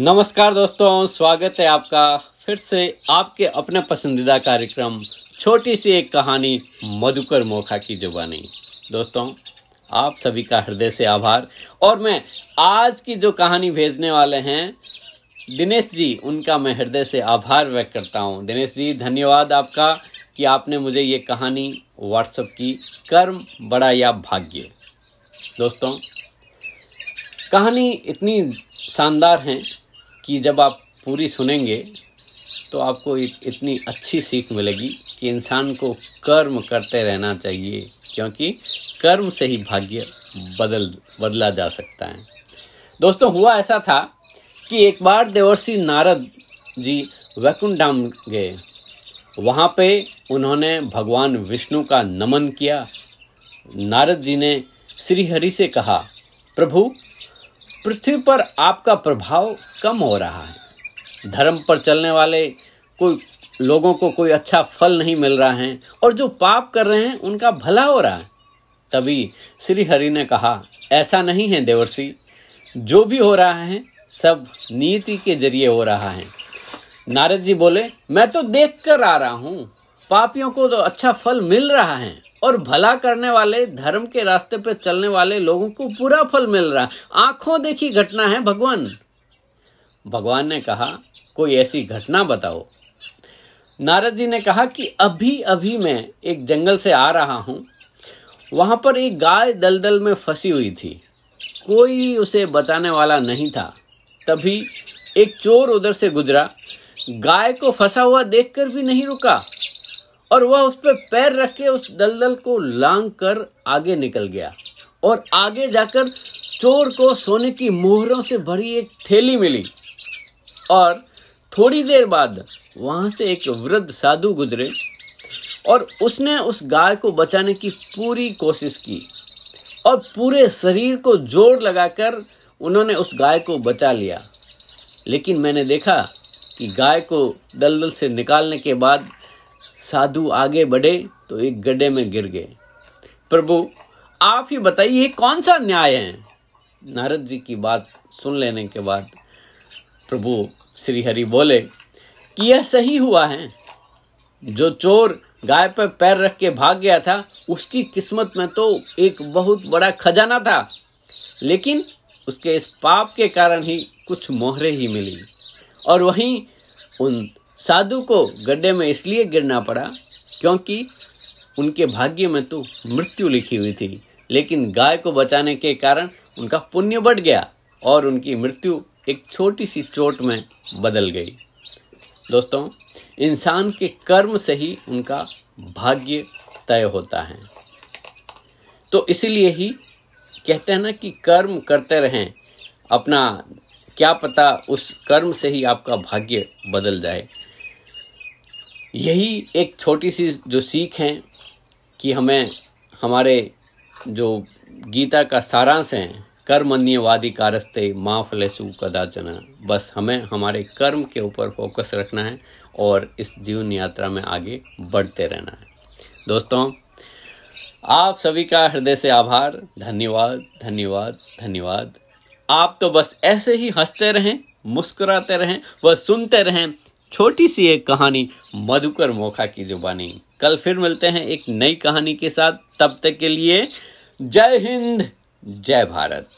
नमस्कार दोस्तों, स्वागत है आपका फिर से आपके अपने पसंदीदा कार्यक्रम, छोटी सी एक कहानी, मधुकर मोखा की जुबानी। दोस्तों, आप सभी का हृदय से आभार। और मैं आज की जो कहानी भेजने वाले हैं, दिनेश जी, उनका मैं हृदय से आभार व्यक्त करता हूँ। दिनेश जी, धन्यवाद आपका कि आपने मुझे ये कहानी व्हाट्सएप की। कर्म बड़ा या भाग्य। दोस्तों, कहानी इतनी शानदार है कि जब आप पूरी सुनेंगे तो आपको इतनी अच्छी सीख मिलेगी कि इंसान को कर्म करते रहना चाहिए, क्योंकि कर्म से ही भाग्य बदल, बदला जा सकता है। दोस्तों, हुआ ऐसा था कि एक बार देवर्षि नारद जी धाम गए वहाँ पे उन्होंने भगवान विष्णु का नमन किया। नारद जी ने श्री हरि से कहा, प्रभु पृथ्वी पर आपका प्रभाव कम हो रहा है। धर्म पर चलने वाले कोई लोगों को कोई अच्छा फल नहीं मिल रहा है और जो पाप कर रहे हैं, उनका भला हो रहा है। तभी श्री हरि ने कहा, ऐसा नहीं है देवर्षि। जो भी हो रहा है, सब नीति के ज़रिए हो रहा है। नारद जी बोले, मैं तो देख कर आ रहा हूँ। पापियों को तो अच्छा फल मिल रहा है। और भला करने वाले, धर्म के रास्ते पर चलने वाले लोगों को पूरा फल मिल रहा है। आँखों देखी घटना है भगवान। भगवान ने कहा, कोई ऐसी घटना बताओ। नारद जी ने कहा कि अभी अभी मैं एक जंगल से आ रहा हूँ। वहाँ पर एक गाय दलदल में फंसी हुई थी। कोई उसे बचाने वाला नहीं था। तभी एक चोर उधर से गुजरा। गाय को फंसा हुआ देखकर भी नहीं रुका। और वह उस पर पैर रख के उस दलदल को लांग कर आगे निकल गया और आगे जाकर चोर को सोने की मोहरों से भरी एक थैली मिली। और थोड़ी देर बाद वहाँ से एक वृद्ध साधु गुजरे और उसने उस गाय को बचाने की पूरी कोशिश की और पूरे शरीर को ज़ोर लगाकर उन्होंने उस गाय को बचा लिया। लेकिन मैंने देखा कि गाय को दलदल से निकालने के बाद साधु आगे बढ़े तो एक गड्ढे में गिर गए। प्रभु, आप ही बताइए, कौन सा न्याय है? नारद जी की बात सुन लेने के बाद प्रभु श्री हरि बोले, कि यह सही हुआ है। जो चोर गाय पर पैर रख के भाग गया था, उसकी किस्मत में तो एक बहुत बड़ा खजाना था। लेकिन उसके इस पाप के कारण ही कुछ मोहरे ही मिली। और वहीं उन साधु को गड्ढे में इसलिए गिरना पड़ा क्योंकि उनके भाग्य में तो मृत्यु लिखी हुई थी। लेकिन गाय को बचाने के कारण उनका पुण्य बढ़ गया और उनकी मृत्यु एक छोटी सी चोट में बदल गई। दोस्तों, इंसान के कर्म से ही उनका भाग्य तय होता है। तो इसीलिए ही कहते हैं ना कि कर्म करते रहें। अपना क्या पता उस कर्म से ही आपका भाग्य बदल जाए। यही एक छोटी सी जो सीख है कि हमें हमारे जो गीता का सारांश है कर्मण्यवादी कारस्ते माँ फलेसु कदाचन। बस हमें हमारे कर्म के ऊपर फोकस रखना है और इस जीवन यात्रा में आगे बढ़ते रहना है। दोस्तों, आप सभी का हृदय से आभार। धन्यवाद धन्यवाद धन्यवाद। आप तो बस ऐसे ही हँसते रहें, मुस्कुराते रहें, बस सुनते रहें छोटी सी एक कहानी मधुकर मोखा की जुबानी। कल फिर मिलते हैं एक नई कहानी के साथ। तब तक के लिए जय हिंद, जय भारत।